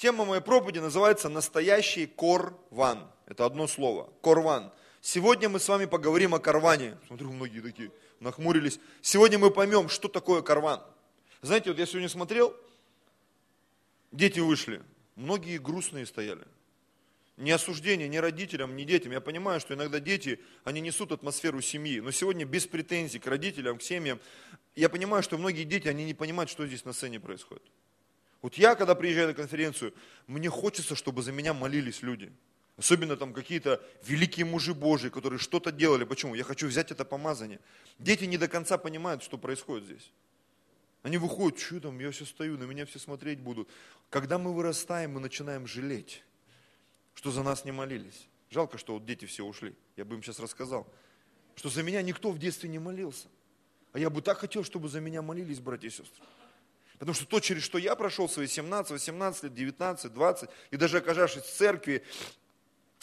Тема моей проповеди называется «Настоящий корван». Это одно слово. Корван. Сегодня мы с вами поговорим о карване. Смотрю, многие такие нахмурились. Сегодня мы поймем, что такое карван. Знаете, вот я сегодня смотрел, дети вышли, многие грустные стояли. Ни осуждения ни родителям, ни детям. Я понимаю, что иногда дети, они несут атмосферу семьи. Но сегодня без претензий к родителям, к семьям. Я понимаю, что многие дети, они не понимают, что здесь на сцене происходит. Вот я, когда приезжаю на конференцию, мне хочется, чтобы за меня молились люди. Особенно там какие-то великие мужи Божьи, которые что-то делали. Почему? Я хочу взять это помазание. Дети не до конца понимают, что происходит здесь. Они выходят, что там, я все стою, на меня все смотреть будут. Когда мы вырастаем, мы начинаем жалеть что за нас не молились. Жалко, что вот дети все ушли. Я бы им сейчас рассказал. Что за меня никто в детстве не молился. А я бы так хотел, чтобы за меня молились братья и сестры. Потому что то, через что я прошел свои 17, 18 лет, 19, 20, и даже оказавшись в церкви,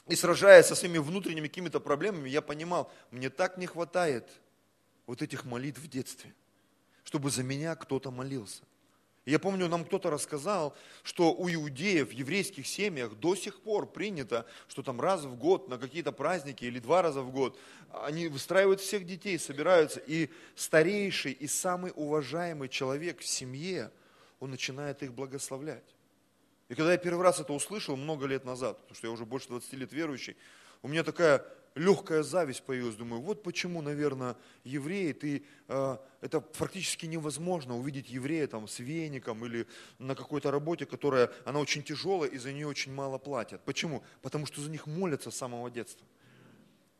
и сражаясь со своими внутренними какими-то проблемами, я понимал, мне так не хватает вот этих молитв в детстве, чтобы за меня кто-то молился. Я помню, нам кто-то рассказал, что у иудеев в еврейских семьях до сих пор принято, что там раз в год на какие-то праздники или два раза в год они выстраивают всех детей, собираются, и старейший и самый уважаемый человек в семье, он начинает их благословлять. И когда я первый раз это услышал много лет назад, потому что я уже больше 20 лет верующий, у меня такая легкая зависть появилась. Думаю, вот почему, наверное, евреи, ты, э, это практически невозможно увидеть еврея там с веником или на какой-то работе, которая, она очень тяжелая и за нее очень мало платят. Почему? Потому что за них молятся с самого детства.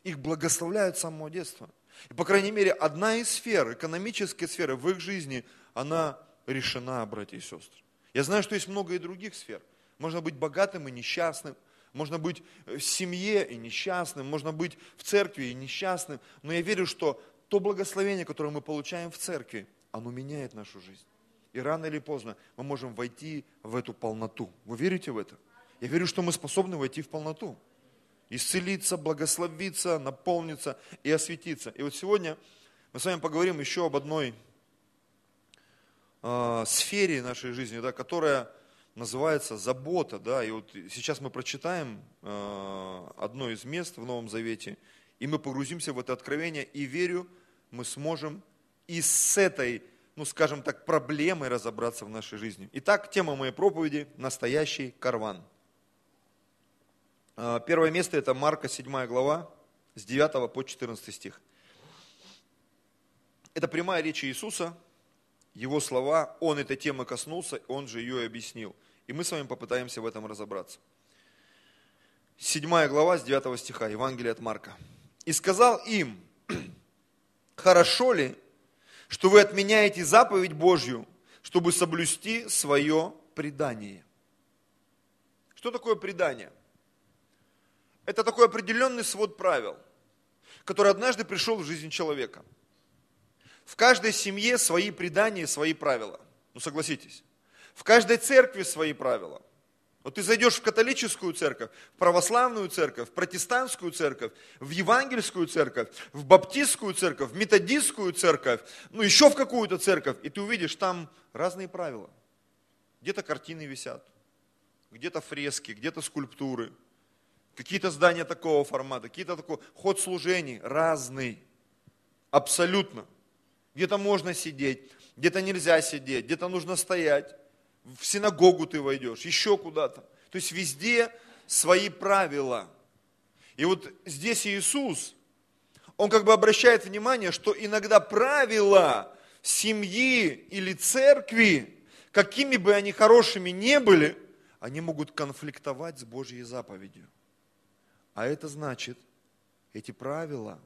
Их благословляют с самого детства. И, по крайней мере, одна из сфер, экономическая сфера в их жизни, она решена, братья и сестры. Я знаю, что есть много и других сфер. Можно быть богатым и несчастным, можно быть в семье и несчастным, можно быть в церкви и несчастным. Но я верю, что то благословение, которое мы получаем в церкви, оно меняет нашу жизнь. И рано или поздно мы можем войти в эту полноту. Вы верите в это? Я верю, что мы способны войти в полноту. Исцелиться, благословиться, наполниться и осветиться. И вот сегодня мы с вами поговорим еще об одной э, сфере нашей жизни, да, которая называется забота, да, и вот сейчас мы прочитаем э, одно из мест в Новом Завете, и мы погрузимся в это откровение, и верю, мы сможем и с этой, ну скажем так, проблемой разобраться в нашей жизни. Итак, тема моей проповеди – настоящий карван. Э, первое место – это Марка 7 глава, с 9 по 14 стих. Это прямая речь Иисуса, его слова, он этой темы коснулся, он же ее и объяснил – и мы с вами попытаемся в этом разобраться. Седьмая глава с 9 стиха, Евангелие от Марка. «И сказал им, хорошо ли, что вы отменяете заповедь Божью, чтобы соблюсти свое предание?» Что такое предание? Это такой определенный свод правил, который однажды пришел в жизнь человека. В каждой семье свои предания, свои правила. Ну согласитесь. В каждой церкви свои правила. Вот ты зайдешь в католическую церковь, в православную церковь, в протестантскую церковь, в евангельскую церковь, в баптистскую церковь, в методистскую церковь, ну еще в какую-то церковь, и ты увидишь там разные правила. Где-то картины висят, где-то фрески, где-то скульптуры, какие-то здания такого формата, какие-то такой ход служений разный, абсолютно. Где-то можно сидеть, где-то нельзя сидеть, где-то нужно стоять в синагогу ты войдешь, еще куда-то. То есть везде свои правила. И вот здесь Иисус, он как бы обращает внимание, что иногда правила семьи или церкви, какими бы они хорошими не были, они могут конфликтовать с Божьей заповедью. А это значит, эти правила,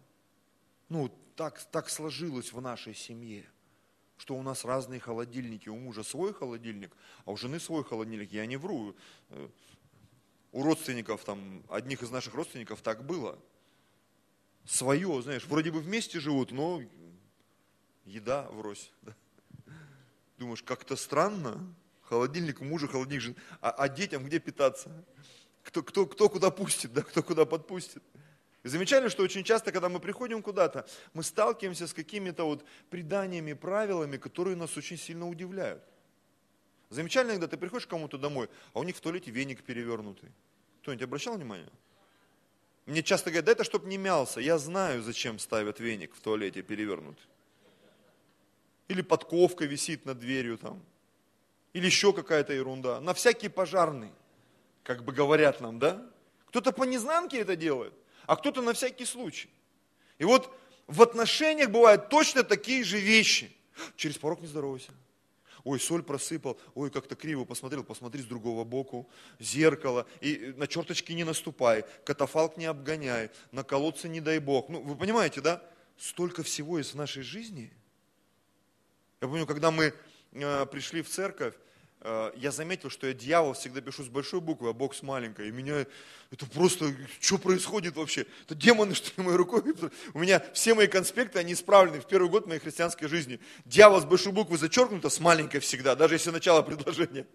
ну, так, так сложилось в нашей семье – что у нас разные холодильники. У мужа свой холодильник, а у жены свой холодильник. Я не вру. Э, у родственников, там, одних из наших родственников так было. Свое, знаешь, вроде бы вместе живут, но еда врозь. Да? Думаешь, как-то странно. Холодильник у мужа, холодильник жены. А, а детям где питаться? Кто, кто, кто куда пустит, да, кто куда подпустит. Замечали, что очень часто, когда мы приходим куда-то, мы сталкиваемся с какими-то вот преданиями, правилами, которые нас очень сильно удивляют. Замечательно, когда ты приходишь к кому-то домой, а у них в туалете веник перевернутый. Кто-нибудь обращал внимание? Мне часто говорят, да это чтоб не мялся. Я знаю, зачем ставят веник в туалете перевернутый. Или подковка висит над дверью там. Или еще какая-то ерунда. На всякий пожарный, как бы говорят нам, да? Кто-то по незнанке это делает, а кто-то на всякий случай. И вот в отношениях бывают точно такие же вещи. Через порог не здоровайся. Ой, соль просыпал, ой, как-то криво посмотрел, посмотри с другого боку, зеркало, и на черточки не наступай, катафалк не обгоняй, на колодце не дай бог. Ну, вы понимаете, да? Столько всего из нашей жизни. Я помню, когда мы э, пришли в церковь, я заметил, что я дьявол всегда пишу с большой буквы, а Бог с маленькой. И меня это просто, что происходит вообще? Это демоны, что ли, моей рукой? У меня все мои конспекты, они исправлены в первый год моей христианской жизни. Дьявол с большой буквы зачеркнуто, с маленькой всегда, даже если начало предложения.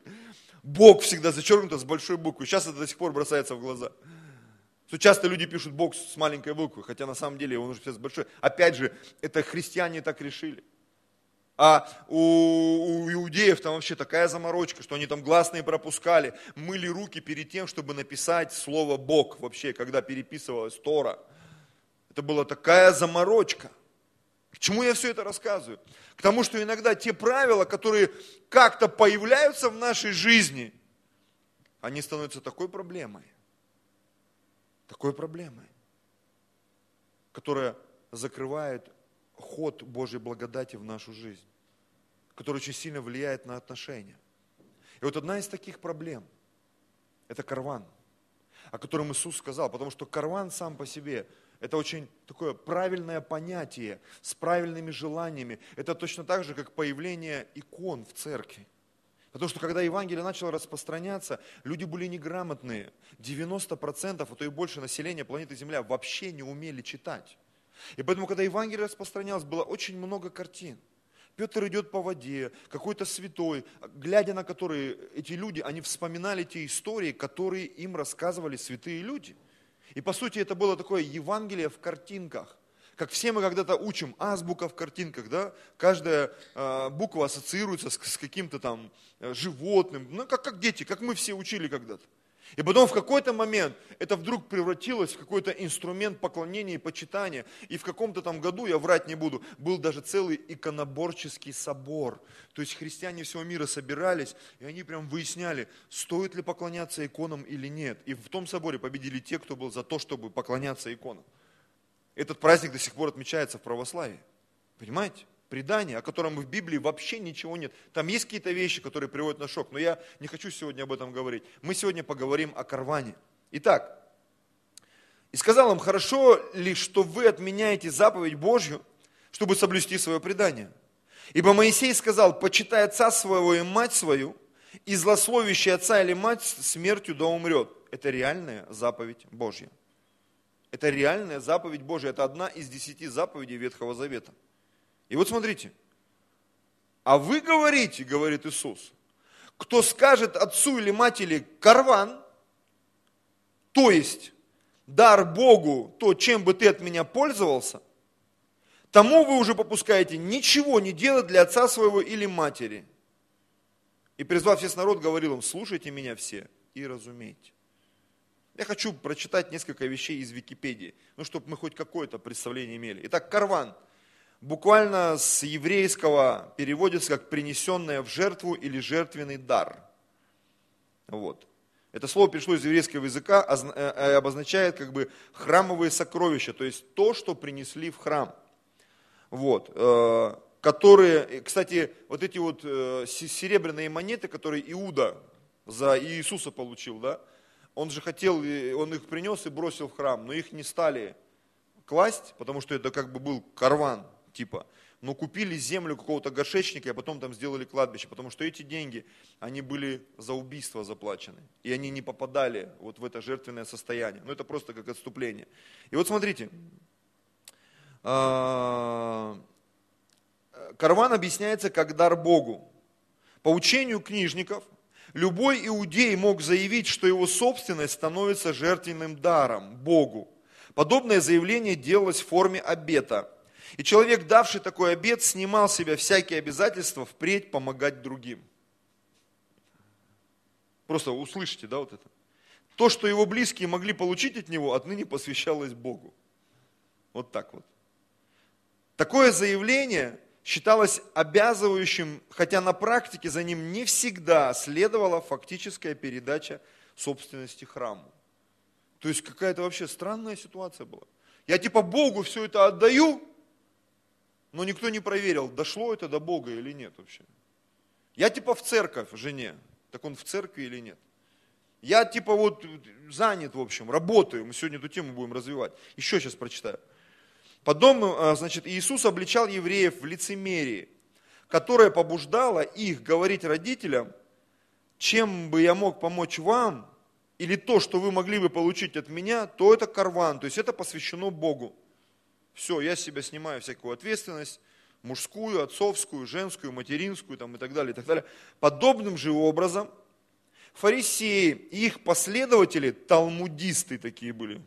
Бог всегда зачеркнуто с большой буквы. Сейчас это до сих пор бросается в глаза. Что часто люди пишут Бог с маленькой буквы, хотя на самом деле он уже сейчас большой. Опять же, это христиане так решили. А у, у иудеев там вообще такая заморочка, что они там гласные пропускали, мыли руки перед тем, чтобы написать слово Бог вообще, когда переписывалась Тора. Это была такая заморочка. К чему я все это рассказываю? К тому, что иногда те правила, которые как-то появляются в нашей жизни, они становятся такой проблемой, такой проблемой, которая закрывает ход Божьей благодати в нашу жизнь, который очень сильно влияет на отношения. И вот одна из таких проблем – это карван, о котором Иисус сказал, потому что карван сам по себе – это очень такое правильное понятие с правильными желаниями. Это точно так же, как появление икон в церкви. Потому что когда Евангелие начало распространяться, люди были неграмотные. 90%, а то и больше населения планеты Земля вообще не умели читать. И поэтому, когда Евангелие распространялось, было очень много картин. Петр идет по воде, какой-то святой, глядя на которые эти люди, они вспоминали те истории, которые им рассказывали святые люди. И по сути это было такое Евангелие в картинках. Как все мы когда-то учим, азбука в картинках, да? Каждая э, буква ассоциируется с, с каким-то там э, животным, ну как, как дети, как мы все учили когда-то. И потом в какой-то момент это вдруг превратилось в какой-то инструмент поклонения и почитания. И в каком-то там году, я врать не буду, был даже целый иконоборческий собор. То есть христиане всего мира собирались, и они прям выясняли, стоит ли поклоняться иконам или нет. И в том соборе победили те, кто был за то, чтобы поклоняться иконам. Этот праздник до сих пор отмечается в православии. Понимаете? Предание, о котором в Библии вообще ничего нет. Там есть какие-то вещи, которые приводят на шок, но я не хочу сегодня об этом говорить. Мы сегодня поговорим о карване. Итак, и сказал им, хорошо ли, что вы отменяете заповедь Божью, чтобы соблюсти свое предание? Ибо Моисей сказал, почитай отца своего и мать свою, и злословящий отца или мать смертью да умрет. Это реальная заповедь Божья. Это реальная заповедь Божья. Это одна из десяти заповедей Ветхого Завета. И вот смотрите, а вы говорите, говорит Иисус, кто скажет отцу или матери карван, то есть дар Богу, то, чем бы ты от меня пользовался, тому вы уже попускаете ничего не делать для отца своего или матери. И призвав весь народ, говорил им, слушайте меня все и разумейте. Я хочу прочитать несколько вещей из Википедии, ну, чтобы мы хоть какое-то представление имели. Итак, карван – буквально с еврейского переводится как принесенное в жертву или жертвенный дар. Вот. Это слово пришло из еврейского языка и э, э, обозначает как бы храмовые сокровища, то есть то, что принесли в храм. Вот. Э, которые, кстати, вот эти вот серебряные монеты, которые Иуда за Иисуса получил, да, он же хотел, он их принес и бросил в храм, но их не стали класть, потому что это как бы был карван, типа, но купили землю какого-то горшечника, а потом там сделали кладбище, потому что эти деньги, они были за убийство заплачены, и они не попадали вот в это жертвенное состояние. Ну, это просто как отступление. И вот смотрите, а, карван объясняется как дар Богу. По учению книжников, любой иудей мог заявить, что его собственность становится жертвенным даром Богу. Подобное заявление делалось в форме обета – и человек, давший такой обет, снимал с себя всякие обязательства впредь помогать другим. Просто услышите, да, вот это. То, что его близкие могли получить от него, отныне посвящалось Богу. Вот так вот. Такое заявление считалось обязывающим, хотя на практике за ним не всегда следовала фактическая передача собственности храму. То есть какая-то вообще странная ситуация была. Я типа Богу все это отдаю, но никто не проверил, дошло это до Бога или нет вообще. Я типа в церковь жене, так он в церкви или нет. Я типа вот занят, в общем, работаю. Мы сегодня эту тему будем развивать. Еще сейчас прочитаю. Потом, э, значит, Иисус обличал евреев в лицемерии, которое побуждало их говорить родителям, чем бы я мог помочь вам, или то, что вы могли бы получить от меня, то это карван, то есть это посвящено Богу. Все, я с себя снимаю всякую ответственность, мужскую, отцовскую, женскую, материнскую там, и так далее, и так далее. Подобным же образом – фарисеи и их последователи, талмудисты такие были.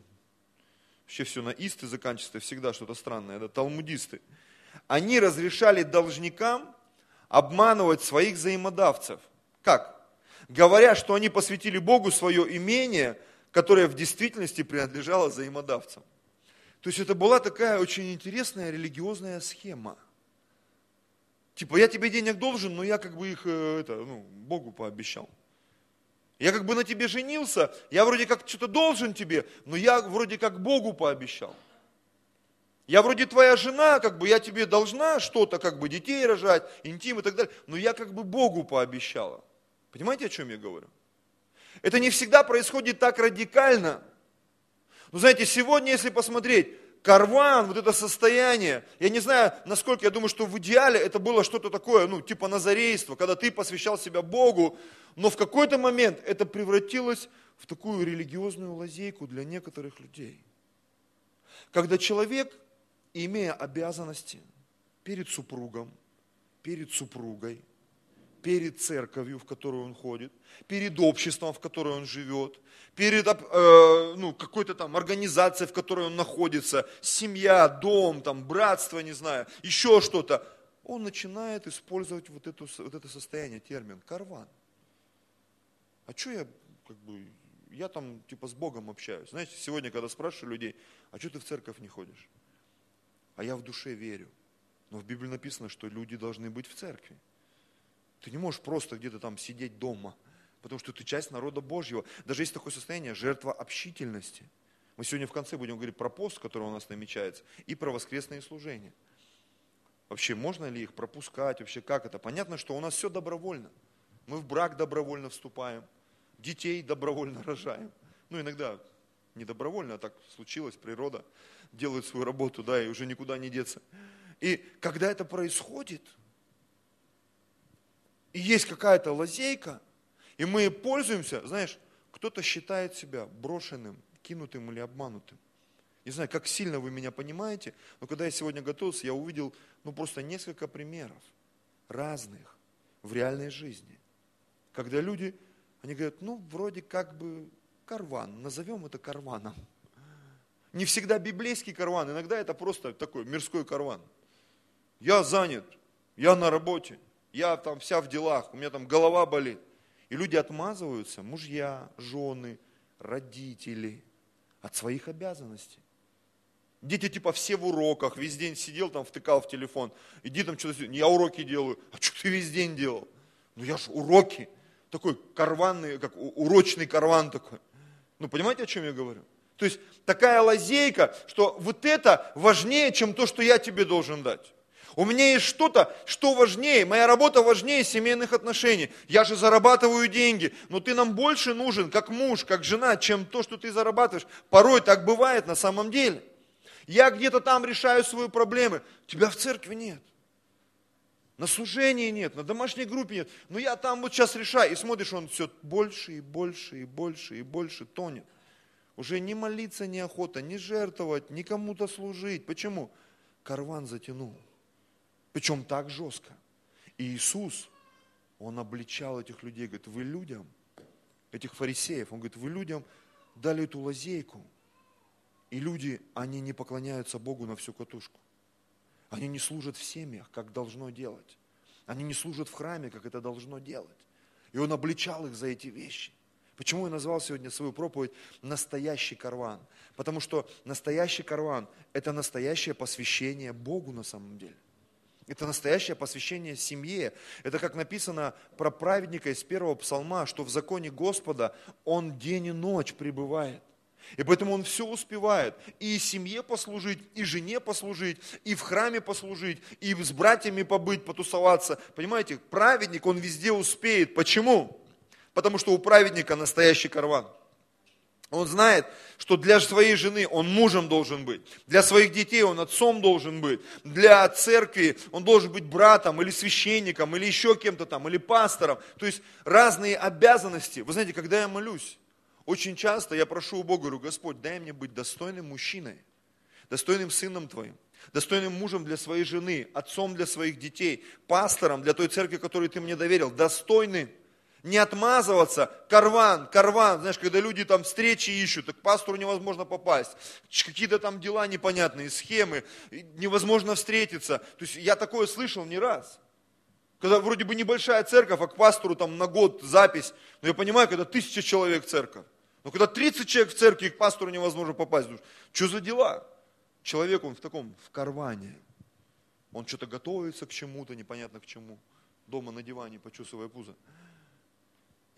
Вообще все на исты заканчивается, всегда что-то странное, это талмудисты. Они разрешали должникам обманывать своих взаимодавцев. Как? Говоря, что они посвятили Богу свое имение, которое в действительности принадлежало взаимодавцам. То есть это была такая очень интересная религиозная схема. Типа, я тебе денег должен, но я как бы их э, это, ну, Богу пообещал. Я как бы на тебе женился, я вроде как что-то должен тебе, но я вроде как Богу пообещал. Я вроде твоя жена, как бы я тебе должна что-то, как бы детей рожать, интим и так далее, но я как бы Богу пообещала. Понимаете, о чем я говорю? Это не всегда происходит так радикально. Но знаете, сегодня, если посмотреть, карван, вот это состояние, я не знаю, насколько, я думаю, что в идеале это было что-то такое, ну, типа назарейство, когда ты посвящал себя Богу, но в какой-то момент это превратилось в такую религиозную лазейку для некоторых людей. Когда человек, имея обязанности перед супругом, перед супругой, перед церковью, в которую он ходит, перед обществом, в которое он живет, перед э, ну, какой-то там организацией, в которой он находится, семья, дом, там, братство, не знаю, еще что-то, он начинает использовать вот, эту, вот это состояние, термин карван. А что я, как бы, я там типа с Богом общаюсь. Знаете, сегодня, когда спрашиваю людей, а что ты в церковь не ходишь? А я в душе верю. Но в Библии написано, что люди должны быть в церкви. Ты не можешь просто где-то там сидеть дома, потому что ты часть народа Божьего. Даже есть такое состояние жертва общительности. Мы сегодня в конце будем говорить про пост, который у нас намечается, и про воскресные служения. Вообще, можно ли их пропускать, вообще как это? Понятно, что у нас все добровольно. Мы в брак добровольно вступаем, детей добровольно рожаем. Ну, иногда не добровольно, а так случилось, природа делает свою работу, да, и уже никуда не деться. И когда это происходит – и есть какая-то лазейка, и мы пользуемся, знаешь, кто-то считает себя брошенным, кинутым или обманутым. Не знаю, как сильно вы меня понимаете, но когда я сегодня готовился, я увидел ну, просто несколько примеров разных в реальной жизни. Когда люди, они говорят, ну, вроде как бы карван, назовем это карваном. Не всегда библейский карван, иногда это просто такой мирской карван. Я занят, я на работе, я там вся в делах, у меня там голова болит. И люди отмазываются, мужья, жены, родители, от своих обязанностей. Дети типа все в уроках, весь день сидел там, втыкал в телефон. Иди там что-то, я уроки делаю. А что ты весь день делал? Ну я же уроки. Такой карванный, как урочный карван такой. Ну понимаете, о чем я говорю? То есть такая лазейка, что вот это важнее, чем то, что я тебе должен дать. У меня есть что-то, что важнее. Моя работа важнее семейных отношений. Я же зарабатываю деньги, но ты нам больше нужен, как муж, как жена, чем то, что ты зарабатываешь. Порой так бывает на самом деле. Я где-то там решаю свои проблемы. Тебя в церкви нет. На служении нет, на домашней группе нет. Но я там вот сейчас решаю. И смотришь, он все больше и больше и больше и больше тонет. Уже не молиться неохота, не жертвовать, ни кому-то служить. Почему? Карван затянул. Причем так жестко. И Иисус, Он обличал этих людей, говорит, вы людям, этих фарисеев, Он говорит, вы людям дали эту лазейку. И люди, они не поклоняются Богу на всю катушку. Они не служат в семьях, как должно делать. Они не служат в храме, как это должно делать. И он обличал их за эти вещи. Почему я назвал сегодня свою проповедь «Настоящий карван»? Потому что настоящий карван – это настоящее посвящение Богу на самом деле. Это настоящее посвящение семье. Это как написано про праведника из первого псалма, что в законе Господа он день и ночь пребывает. И поэтому он все успевает. И семье послужить, и жене послужить, и в храме послужить, и с братьями побыть, потусоваться. Понимаете, праведник, он везде успеет. Почему? Потому что у праведника настоящий карван. Он знает, что для своей жены он мужем должен быть, для своих детей он отцом должен быть, для церкви он должен быть братом или священником, или еще кем-то там, или пастором. То есть разные обязанности. Вы знаете, когда я молюсь, очень часто я прошу у Бога, говорю, Господь, дай мне быть достойным мужчиной, достойным сыном Твоим, достойным мужем для своей жены, отцом для своих детей, пастором для той церкви, которую Ты мне доверил, достойным не отмазываться, карван, карван, знаешь, когда люди там встречи ищут, так к пастору невозможно попасть, какие-то там дела непонятные, схемы, невозможно встретиться. То есть я такое слышал не раз. Когда вроде бы небольшая церковь, а к пастору там на год запись, но я понимаю, когда тысяча человек церковь. Но когда 30 человек в церкви, к пастору невозможно попасть. Что за дела? Человек, он в таком, в карване. Он что-то готовится к чему-то, непонятно к чему. Дома на диване, почувствуя пузо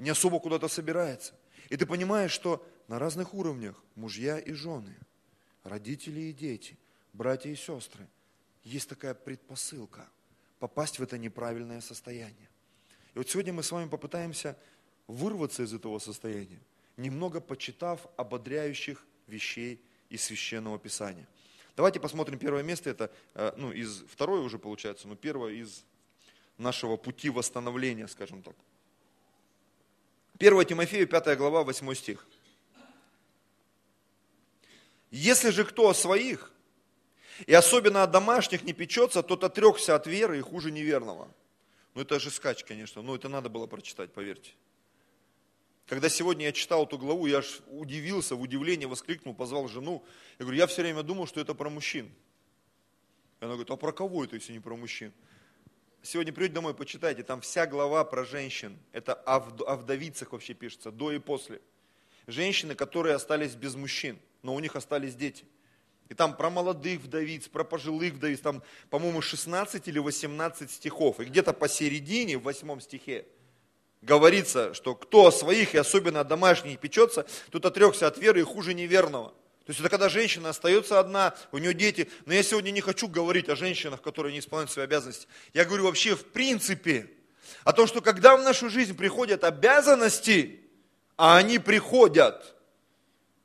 не особо куда-то собирается. И ты понимаешь, что на разных уровнях мужья и жены, родители и дети, братья и сестры, есть такая предпосылка попасть в это неправильное состояние. И вот сегодня мы с вами попытаемся вырваться из этого состояния, немного почитав ободряющих вещей из Священного Писания. Давайте посмотрим первое место, это э, ну, из второе уже получается, но первое из нашего пути восстановления, скажем так. 1 Тимофею, 5 глава, 8 стих. Если же кто о своих, и особенно о домашних не печется, тот отрекся от веры и хуже неверного. Ну это же скач, конечно, но это надо было прочитать, поверьте. Когда сегодня я читал эту главу, я аж удивился, в удивлении воскликнул, позвал жену. Я говорю, я все время думал, что это про мужчин. И она говорит, а про кого это, если не про мужчин? Сегодня придете домой, почитайте, там вся глава про женщин. Это о, о вдовицах вообще пишется, до и после. Женщины, которые остались без мужчин, но у них остались дети. И там про молодых вдовиц, про пожилых вдовиц, там, по-моему, 16 или 18 стихов. И где-то посередине, в восьмом стихе, говорится, что кто о своих и особенно о домашних печется, тот отрекся от веры и хуже неверного. То есть это когда женщина остается одна, у нее дети. Но я сегодня не хочу говорить о женщинах, которые не исполняют свои обязанности. Я говорю вообще в принципе о том, что когда в нашу жизнь приходят обязанности, а они приходят,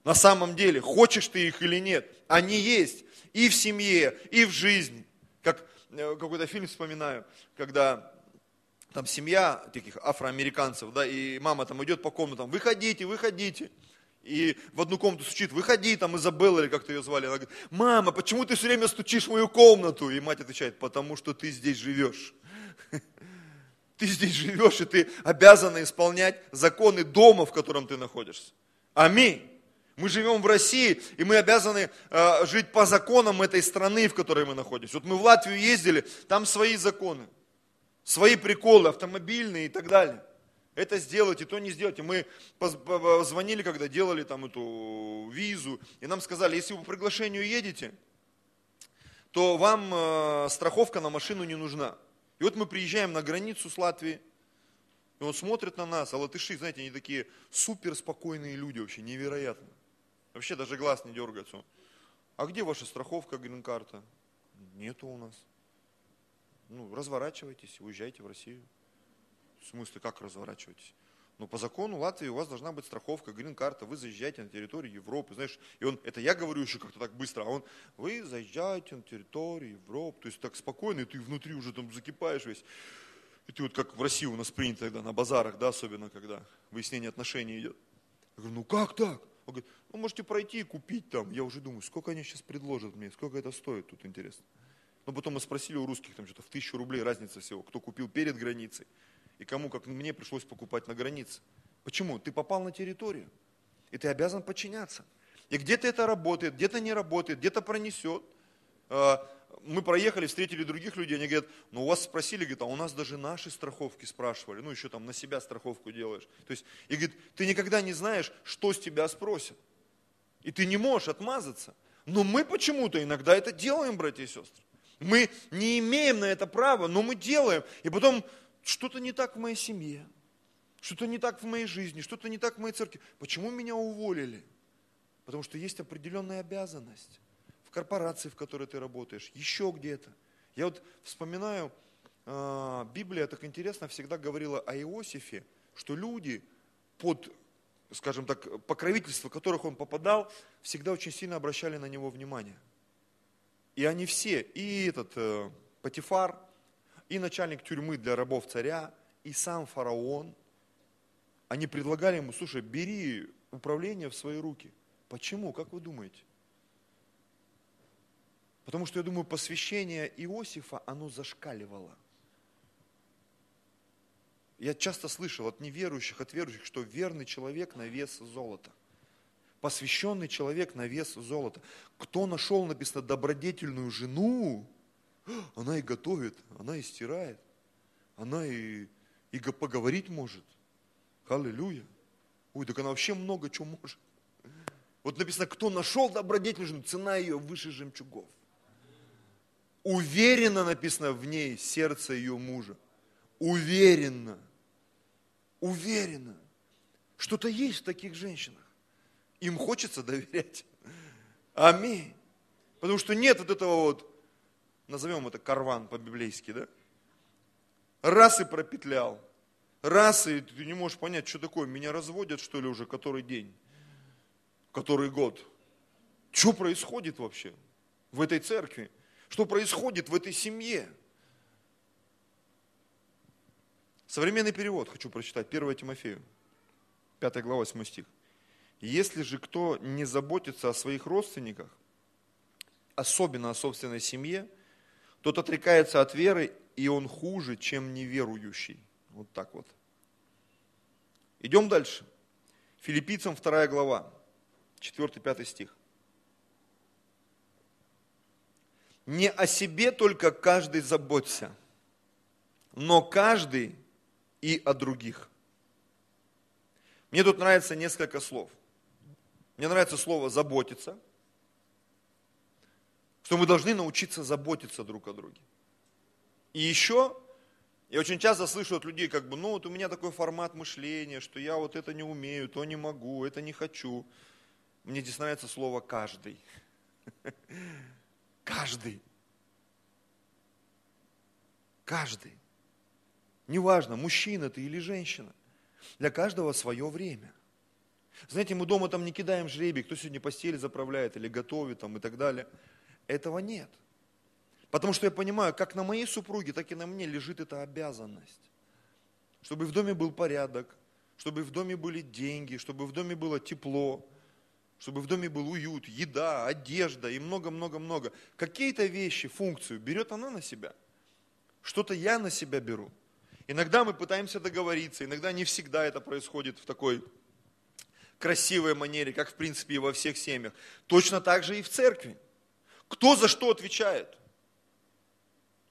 на самом деле, хочешь ты их или нет, они есть и в семье, и в жизни. Как э, какой-то фильм вспоминаю, когда там семья таких афроамериканцев, да, и мама там идет по комнатам, выходите, выходите и в одну комнату стучит, выходи, там Изабелла, или как-то ее звали. Она говорит, мама, почему ты все время стучишь в мою комнату? И мать отвечает, потому что ты здесь живешь. Ты здесь живешь, и ты обязана исполнять законы дома, в котором ты находишься. Аминь. Мы живем в России, и мы обязаны э, жить по законам этой страны, в которой мы находимся. Вот мы в Латвию ездили, там свои законы, свои приколы, автомобильные и так далее это сделайте, то не сделайте. Мы звонили, когда делали там эту визу, и нам сказали, если вы по приглашению едете, то вам э, страховка на машину не нужна. И вот мы приезжаем на границу с Латвией, и он смотрит на нас, а латыши, знаете, они такие супер спокойные люди вообще, невероятно. Вообще даже глаз не дергается. А где ваша страховка, грин-карта? Нету у нас. Ну, разворачивайтесь, уезжайте в Россию. В смысле, как разворачиваетесь? Но ну, по закону Латвии у вас должна быть страховка, грин-карта, вы заезжаете на территорию Европы, знаешь, и он, это я говорю еще как-то так быстро, а он, вы заезжаете на территорию Европы, то есть так спокойно, и ты внутри уже там закипаешь весь. И ты вот как в России у нас принято тогда на базарах, да, особенно когда выяснение отношений идет. Я говорю, ну как так? Он говорит, ну можете пройти и купить там. Я уже думаю, сколько они сейчас предложат мне, сколько это стоит, тут интересно. Но потом мы спросили у русских, там что-то в тысячу рублей разница всего, кто купил перед границей и кому, как мне, пришлось покупать на границе. Почему? Ты попал на территорию, и ты обязан подчиняться. И где-то это работает, где-то не работает, где-то пронесет. А, мы проехали, встретили других людей, они говорят, ну у вас спросили, говорит, а у нас даже наши страховки спрашивали, ну еще там на себя страховку делаешь. То есть, и говорит, ты никогда не знаешь, что с тебя спросят. И ты не можешь отмазаться. Но мы почему-то иногда это делаем, братья и сестры. Мы не имеем на это права, но мы делаем. И потом что-то не так в моей семье, что-то не так в моей жизни, что-то не так в моей церкви. Почему меня уволили? Потому что есть определенная обязанность в корпорации, в которой ты работаешь, еще где-то. Я вот вспоминаю, а, Библия так интересно всегда говорила о Иосифе, что люди под, скажем так, покровительство, в которых он попадал, всегда очень сильно обращали на него внимание. И они все, и этот э, Патифар, и начальник тюрьмы для рабов царя, и сам фараон, они предлагали ему, слушай, бери управление в свои руки. Почему? Как вы думаете? Потому что, я думаю, посвящение Иосифа, оно зашкаливало. Я часто слышал от неверующих, от верующих, что верный человек на вес золота. Посвященный человек на вес золота. Кто нашел, написано, добродетельную жену, она и готовит, она и стирает, она и, и поговорить может. Аллилуйя. Ой, так она вообще много чего может. Вот написано, кто нашел добродетельную цена ее выше жемчугов. Уверенно написано в ней сердце ее мужа. Уверенно. Уверенно. Что-то есть в таких женщинах. Им хочется доверять. Аминь. Потому что нет вот этого вот, назовем это карван по-библейски, да? Раз и пропетлял. Раз и ты не можешь понять, что такое. Меня разводят, что ли, уже который день? Который год? Что происходит вообще в этой церкви? Что происходит в этой семье? Современный перевод хочу прочитать, 1 Тимофею, 5 глава, 8 стих. Если же кто не заботится о своих родственниках, особенно о собственной семье, тот отрекается от веры, и он хуже, чем неверующий. Вот так вот. Идем дальше. Филиппийцам 2 глава, 4-5 стих. Не о себе только каждый заботься, но каждый и о других. Мне тут нравится несколько слов. Мне нравится слово «заботиться», что мы должны научиться заботиться друг о друге. И еще, я очень часто слышу от людей, как бы, ну вот у меня такой формат мышления, что я вот это не умею, то не могу, это не хочу. Мне здесь нравится слово «каждый». Каждый. Каждый. Неважно, мужчина ты или женщина. Для каждого свое время. Знаете, мы дома там не кидаем жребий, кто сегодня постель заправляет или готовит там и так далее. Этого нет. Потому что я понимаю, как на моей супруге, так и на мне лежит эта обязанность. Чтобы в доме был порядок, чтобы в доме были деньги, чтобы в доме было тепло, чтобы в доме был уют, еда, одежда и много-много-много. Какие-то вещи, функцию берет она на себя. Что-то я на себя беру. Иногда мы пытаемся договориться, иногда не всегда это происходит в такой красивой манере, как в принципе и во всех семьях. Точно так же и в церкви. Кто за что отвечает?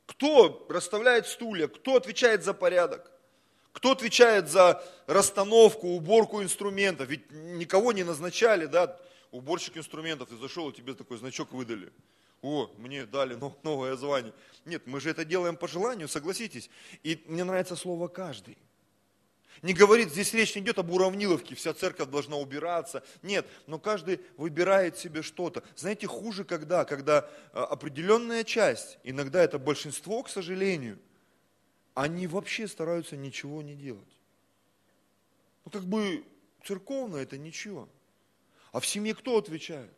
Кто расставляет стулья? Кто отвечает за порядок? Кто отвечает за расстановку, уборку инструментов? Ведь никого не назначали, да, уборщик инструментов, ты зашел, и тебе такой значок выдали. О, мне дали новое звание. Нет, мы же это делаем по желанию, согласитесь. И мне нравится слово «каждый». Не говорит, здесь речь не идет об уравниловке, вся церковь должна убираться. Нет, но каждый выбирает себе что-то. Знаете, хуже когда? Когда а, определенная часть, иногда это большинство, к сожалению, они вообще стараются ничего не делать. Ну, как бы церковно это ничего. А в семье кто отвечает?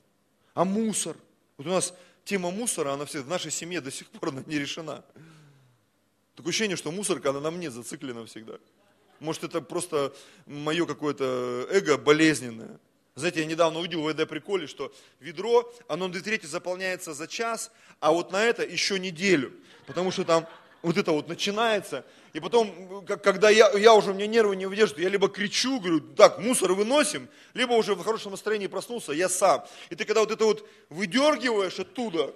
А мусор? Вот у нас тема мусора, она все в нашей семье до сих пор не решена. Такое ощущение, что мусорка, она на мне зациклена всегда. Может, это просто мое какое-то эго болезненное. Знаете, я недавно увидел в этой приколе, что ведро, оно на трети заполняется за час, а вот на это еще неделю. Потому что там вот это вот начинается, и потом, когда я, я уже, у меня нервы не выдерживают, я либо кричу, говорю, так, мусор выносим, либо уже в хорошем настроении проснулся, я сам. И ты когда вот это вот выдергиваешь оттуда,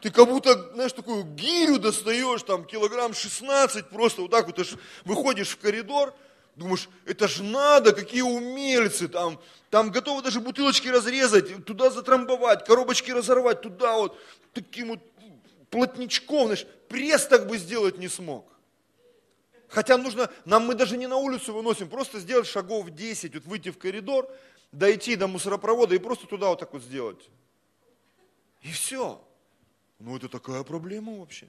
Ты как будто, знаешь, такую гирю достаешь, там, килограмм 16, просто вот так вот, ты ж выходишь в коридор, думаешь, это ж надо, какие умельцы, там, там готовы даже бутылочки разрезать, туда затрамбовать, коробочки разорвать, туда вот, таким вот плотничком, знаешь, пресс так бы сделать не смог. Хотя нужно, нам мы даже не на улицу выносим, просто сделать шагов 10, вот выйти в коридор, дойти до мусоропровода и просто туда вот так вот сделать. И все. Ну это такая проблема вообще.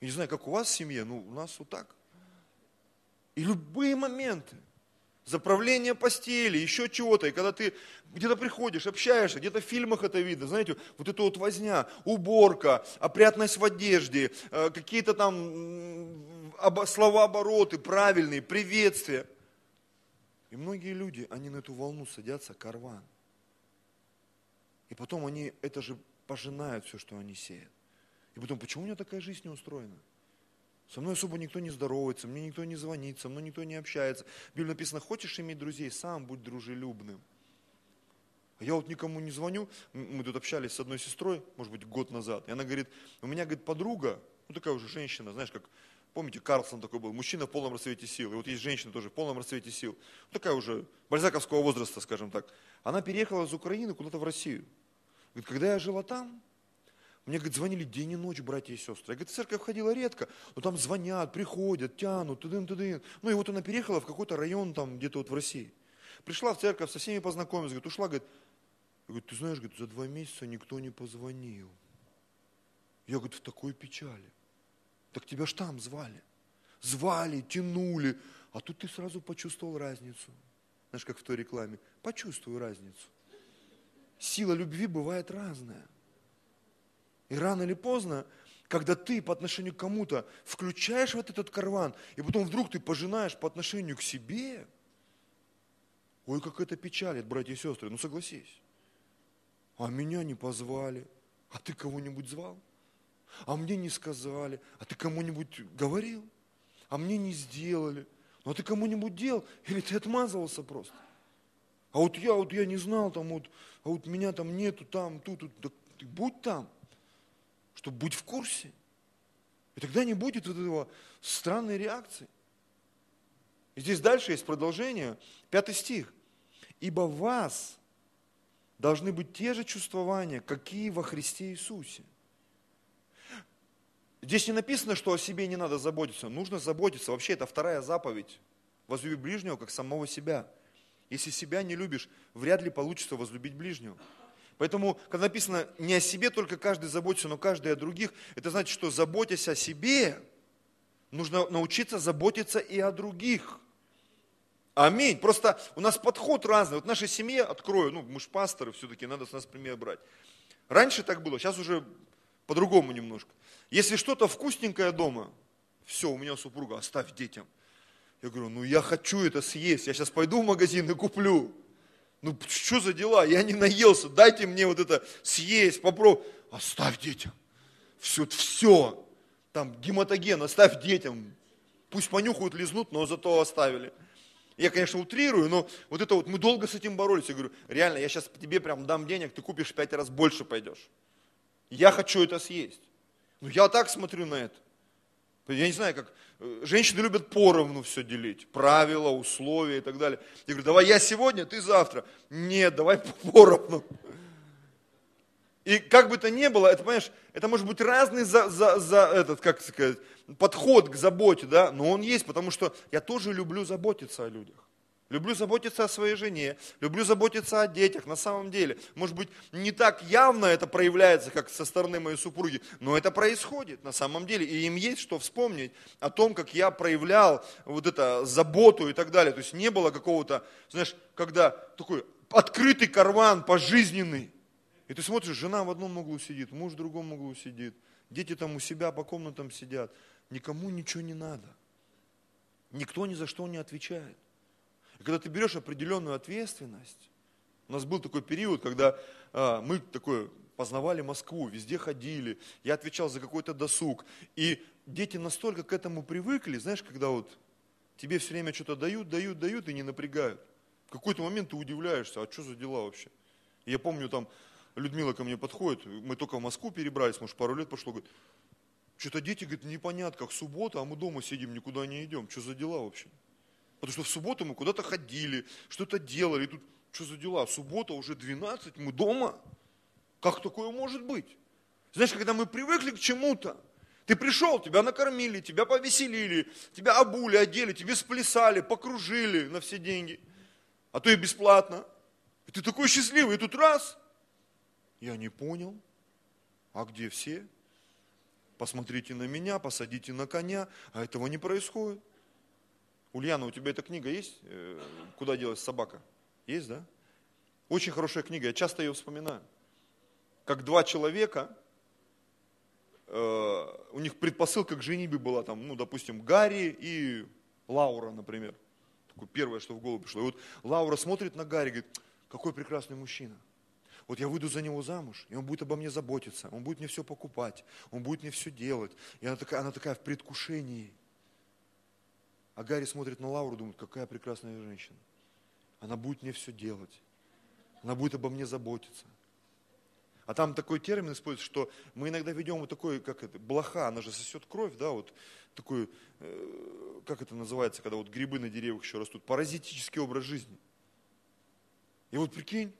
Я не знаю, как у вас в семье, ну у нас вот так. И любые моменты, заправление постели, еще чего-то, и когда ты где-то приходишь, общаешься, где-то в фильмах это видно, знаете, вот это вот возня, уборка, опрятность в одежде, э, какие-то там слова-обороты правильные, приветствия. И многие люди, они на эту волну садятся, карван. И потом они это же пожинают все, что они сеют. И потом, почему у меня такая жизнь не устроена? Со мной особо никто не здоровается, мне никто не звонит, со мной никто не общается. В Библии написано, хочешь иметь друзей, сам будь дружелюбным. А я вот никому не звоню. Мы тут общались с одной сестрой, может быть, год назад. И она говорит, у меня, говорит, подруга, ну такая уже женщина, знаешь, как, помните, Карлсон такой был, мужчина в полном расцвете сил. И вот есть женщина тоже в полном расцвете сил. Ну, такая уже бальзаковского возраста, скажем так. Она переехала из Украины куда-то в Россию. Говорит, когда я жила там, мне, говорит, звонили день и ночь братья и сестры. Я, говорит, в церковь ходила редко, но там звонят, приходят, тянут, тудын, тудын. Ну и вот она переехала в какой-то район там где-то вот в России. Пришла в церковь, со всеми познакомилась, говорит, ушла, говорит, говорит, ты знаешь, говорит, за два месяца никто не позвонил. Я, говорит, в такой печали. Так тебя ж там звали. Звали, тянули. А тут ты сразу почувствовал разницу. Знаешь, как в той рекламе. Почувствуй разницу. Сила любви бывает разная. И рано или поздно, когда ты по отношению к кому-то включаешь вот этот карван, и потом вдруг ты пожинаешь по отношению к себе, ой, как это печалит, братья и сестры, ну согласись. А меня не позвали, а ты кого-нибудь звал? А мне не сказали, а ты кому-нибудь говорил? А мне не сделали. Ну а ты кому-нибудь делал? Или ты отмазывался просто? А вот я, вот я не знал, там вот, а вот меня там нету, там, тут, тут, так ты будь там чтобы быть в курсе. И тогда не будет вот этого странной реакции. И здесь дальше есть продолжение, пятый стих. «Ибо вас должны быть те же чувствования, какие во Христе Иисусе». Здесь не написано, что о себе не надо заботиться. Нужно заботиться. Вообще это вторая заповедь. Возлюби ближнего, как самого себя. Если себя не любишь, вряд ли получится возлюбить ближнего. Поэтому, когда написано не о себе только каждый заботится, но каждый о других, это значит, что заботясь о себе, нужно научиться заботиться и о других. Аминь. Просто у нас подход разный. Вот в нашей семье, открою, ну мы же пасторы все-таки, надо с нас пример брать. Раньше так было, сейчас уже по-другому немножко. Если что-то вкусненькое дома, все, у меня супруга, оставь детям. Я говорю, ну я хочу это съесть, я сейчас пойду в магазин и куплю. Ну, что за дела? Я не наелся, дайте мне вот это съесть, попробуй. Оставь детям. Все, все. Там гематоген, оставь детям. Пусть понюхают, лизнут, но зато оставили. Я, конечно, утрирую, но вот это вот, мы долго с этим боролись. Я говорю, реально, я сейчас тебе прям дам денег, ты купишь пять раз больше пойдешь. Я хочу это съесть. Ну, я так смотрю на это. Я не знаю, как женщины любят поровну все делить, правила, условия и так далее. Я говорю, давай я сегодня, ты завтра. Нет, давай поровну. И как бы то ни было, это, понимаешь, это может быть разный за, за, за этот, как сказать, подход к заботе, да, но он есть, потому что я тоже люблю заботиться о людях. Люблю заботиться о своей жене, люблю заботиться о детях. На самом деле, может быть, не так явно это проявляется, как со стороны моей супруги, но это происходит на самом деле. И им есть что вспомнить о том, как я проявлял вот это заботу и так далее. То есть не было какого-то, знаешь, когда такой открытый карван пожизненный. И ты смотришь, жена в одном углу сидит, муж в другом углу сидит, дети там у себя по комнатам сидят. Никому ничего не надо. Никто ни за что не отвечает. И когда ты берешь определенную ответственность, у нас был такой период, когда а, мы такой познавали Москву, везде ходили, я отвечал за какой-то досуг. И дети настолько к этому привыкли, знаешь, когда вот тебе все время что-то дают, дают, дают и не напрягают. В какой-то момент ты удивляешься, а что за дела вообще? я помню там, Людмила ко мне подходит, мы только в Москву перебрались, может, пару лет прошло, говорит, что-то дети, говорит, непонятно, как суббота, а мы дома сидим, никуда не идем. Что за дела вообще? Потому что в субботу мы куда-то ходили, что-то делали. Тут что за дела? Суббота уже 12, мы дома. Как такое может быть? Знаешь, когда мы привыкли к чему-то, ты пришел, тебя накормили, тебя повеселили, тебя обули, одели, тебе сплясали, покружили на все деньги, а то и бесплатно. И ты такой счастливый, и тут раз, я не понял, а где все? посмотрите на меня, посадите на коня, а этого не происходит. Ульяна, у тебя эта книга есть? Э, Куда делась собака? Есть, да? Очень хорошая книга, я часто ее вспоминаю. Как два человека, э, у них предпосылка к женитьбе была, там, ну, допустим, Гарри и Лаура, например. Такое первое, что в голову пришло. И вот Лаура смотрит на Гарри и говорит, какой прекрасный мужчина. Вот я выйду за него замуж, и он будет обо мне заботиться, он будет мне все покупать, он будет мне все делать. И она такая, она такая в предвкушении. А Гарри смотрит на Лауру, думает, какая прекрасная женщина. Она будет мне все делать. Она будет обо мне заботиться. А там такой термин используется, что мы иногда ведем вот такой, как это, блоха, она же сосет кровь, да, вот такой, э, как это называется, когда вот грибы на деревьях еще растут, паразитический образ жизни. И вот прикинь,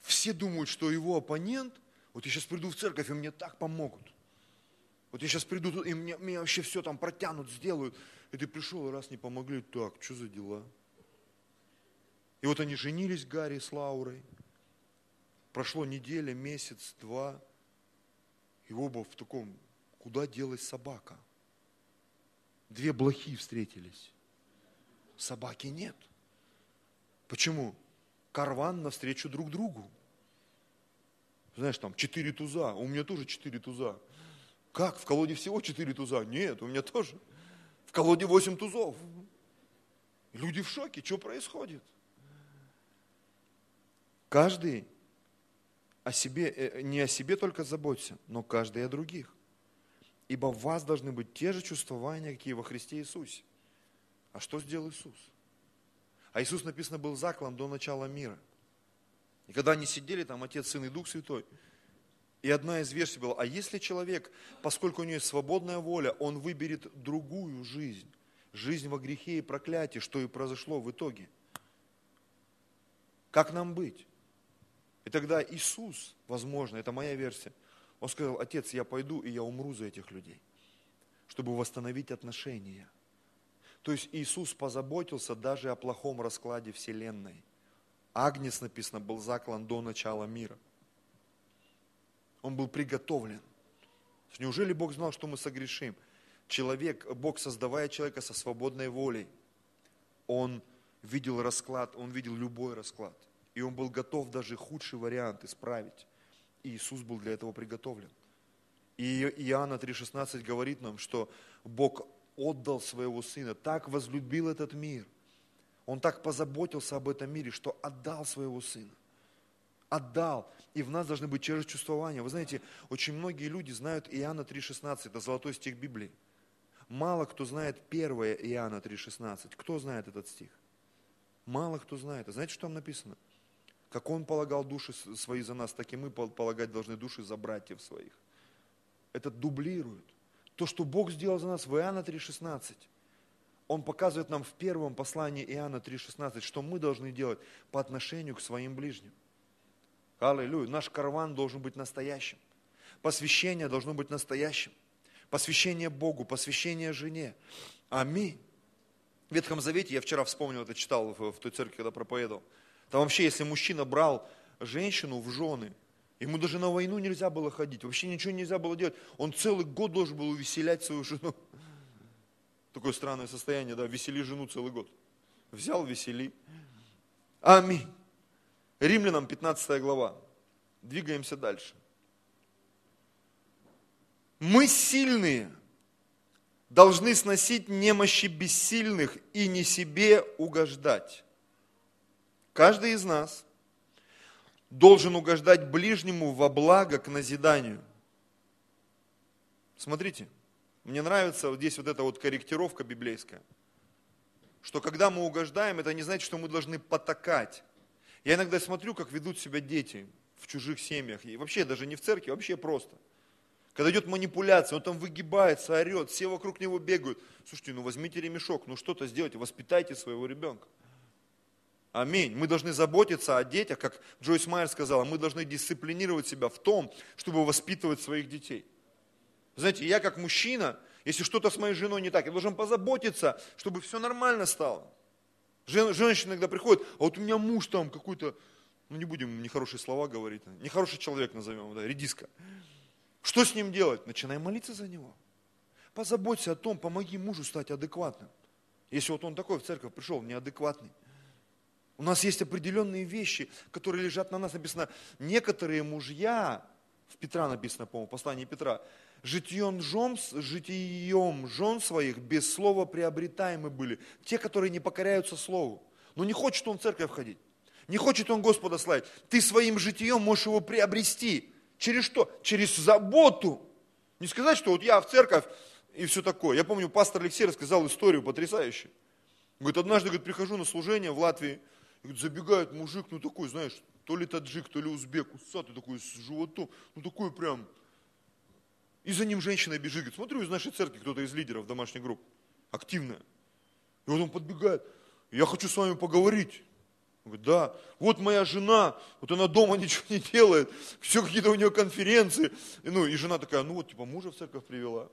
все думают, что его оппонент, вот я сейчас приду в церковь, и мне так помогут. Вот я сейчас приду, и мне, мне вообще все там протянут, сделают. И ты пришел, и раз не помогли, так, что за дела? И вот они женились, Гарри с Лаурой. Прошло неделя, месяц, два. И оба в таком, куда делась собака? Две блохи встретились. Собаки нет. Почему? карван навстречу друг другу. Знаешь, там четыре туза, у меня тоже четыре туза. Как? В колоде всего четыре туза? Нет, у меня тоже. В колоде восемь тузов. Люди в шоке, что происходит? Каждый о себе, э, не о себе только заботься, но каждый о других. Ибо в вас должны быть те же чувствования, какие во Христе Иисусе. А что сделал Иисус? А Иисус, написано, был заклан до начала мира. И когда они сидели, там Отец, Сын и Дух Святой, и одна из версий была, а если человек, поскольку у него есть свободная воля, он выберет другую жизнь, жизнь во грехе и проклятии, что и произошло в итоге. Как нам быть? И тогда Иисус, возможно, это моя версия, он сказал, Отец, я пойду и я умру за этих людей, чтобы восстановить отношения – то есть Иисус позаботился даже о плохом раскладе Вселенной. Агнец, написано, был заклан до начала мира. Он был приготовлен. Неужели Бог знал, что мы согрешим? Человек, Бог, создавая человека со свободной волей, он видел расклад, он видел любой расклад. И он был готов даже худший вариант исправить. И Иисус был для этого приготовлен. И Иоанна 3,16 говорит нам, что Бог отдал своего Сына, так возлюбил этот мир. Он так позаботился об этом мире, что отдал своего Сына. Отдал. И в нас должны быть через чувствования. Вы знаете, очень многие люди знают Иоанна 3,16, это золотой стих Библии. Мало кто знает 1 Иоанна 3,16. Кто знает этот стих? Мало кто знает. А знаете, что там написано? Как Он полагал души свои за нас, так и мы полагать должны души за братьев своих. Это дублирует. То, что Бог сделал за нас в Иоанна 3,16, Он показывает нам в первом послании Иоанна 3,16, что мы должны делать по отношению к своим ближним. Аллилуйя. Наш карван должен быть настоящим. Посвящение должно быть настоящим. Посвящение Богу, посвящение жене. Аминь. В Ветхом Завете, я вчера вспомнил, это читал в, в той церкви, когда проповедовал. Там вообще, если мужчина брал женщину в жены, Ему даже на войну нельзя было ходить, вообще ничего нельзя было делать. Он целый год должен был увеселять свою жену. Такое странное состояние, да, весели жену целый год. Взял, весели. Аминь. Римлянам 15 глава. Двигаемся дальше. Мы сильные, должны сносить немощи бессильных и не себе угождать. Каждый из нас – должен угождать ближнему во благо к назиданию. Смотрите, мне нравится вот здесь вот эта вот корректировка библейская, что когда мы угождаем, это не значит, что мы должны потакать. Я иногда смотрю, как ведут себя дети. В чужих семьях, и вообще даже не в церкви, вообще просто. Когда идет манипуляция, он там выгибается, орет, все вокруг него бегают. Слушайте, ну возьмите ремешок, ну что-то сделайте, воспитайте своего ребенка. Аминь. Мы должны заботиться о детях, как Джойс Майер сказала, мы должны дисциплинировать себя в том, чтобы воспитывать своих детей. Знаете, я как мужчина, если что-то с моей женой не так, я должен позаботиться, чтобы все нормально стало. Жен, женщина иногда приходит, а вот у меня муж там какой-то, ну не будем нехорошие слова говорить, нехороший человек назовем, да, редиска. Что с ним делать? Начинай молиться за него. Позаботься о том, помоги мужу стать адекватным. Если вот он такой в церковь пришел, неадекватный. У нас есть определенные вещи, которые лежат на нас. Написано, некоторые мужья, в Петра написано, по-моему, послание Петра, житьем жен, житием жен своих без слова приобретаемы были. Те, которые не покоряются слову. Но не хочет он в церковь ходить. Не хочет он Господа славить. Ты своим житием можешь его приобрести. Через что? Через заботу. Не сказать, что вот я в церковь и все такое. Я помню, пастор Алексей рассказал историю потрясающую. Говорит, однажды говорит, прихожу на служение в Латвии, говорит, забегает мужик, ну такой, знаешь, то ли таджик, то ли узбек, усатый такой с животом, ну такой прям. И за ним женщина бежит, смотрю, из нашей церкви кто-то из лидеров домашней группы, активная. И вот он подбегает, я хочу с вами поговорить. Он говорит, да, вот моя жена, вот она дома ничего не делает, все какие-то у нее конференции. И, ну, и жена такая, ну вот, типа, мужа в церковь привела.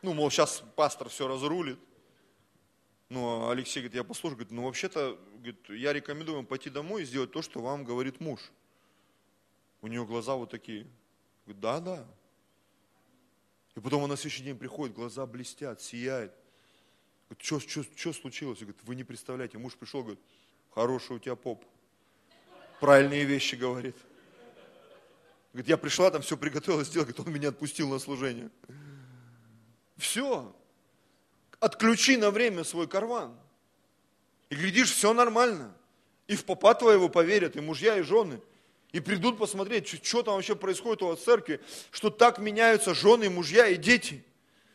Ну, мол, сейчас пастор все разрулит. Ну, а Алексей говорит, я послушаю, говорит, ну, вообще-то, говорит, я рекомендую вам пойти домой и сделать то, что вам говорит муж. У нее глаза вот такие. Говорит, да, да. И потом она на следующий день приходит, глаза блестят, сияет. Говорит, что, что, что случилось? Говорит, вы не представляете, муж пришел, говорит, хороший у тебя поп. Правильные вещи говорит. Говорит, я пришла, там все приготовила, сделала, говорит, он меня отпустил на служение. Все отключи на время свой карван. И глядишь, все нормально. И в попа твоего поверят, и мужья, и жены. И придут посмотреть, что там вообще происходит у вас в церкви, что так меняются жены, мужья и дети.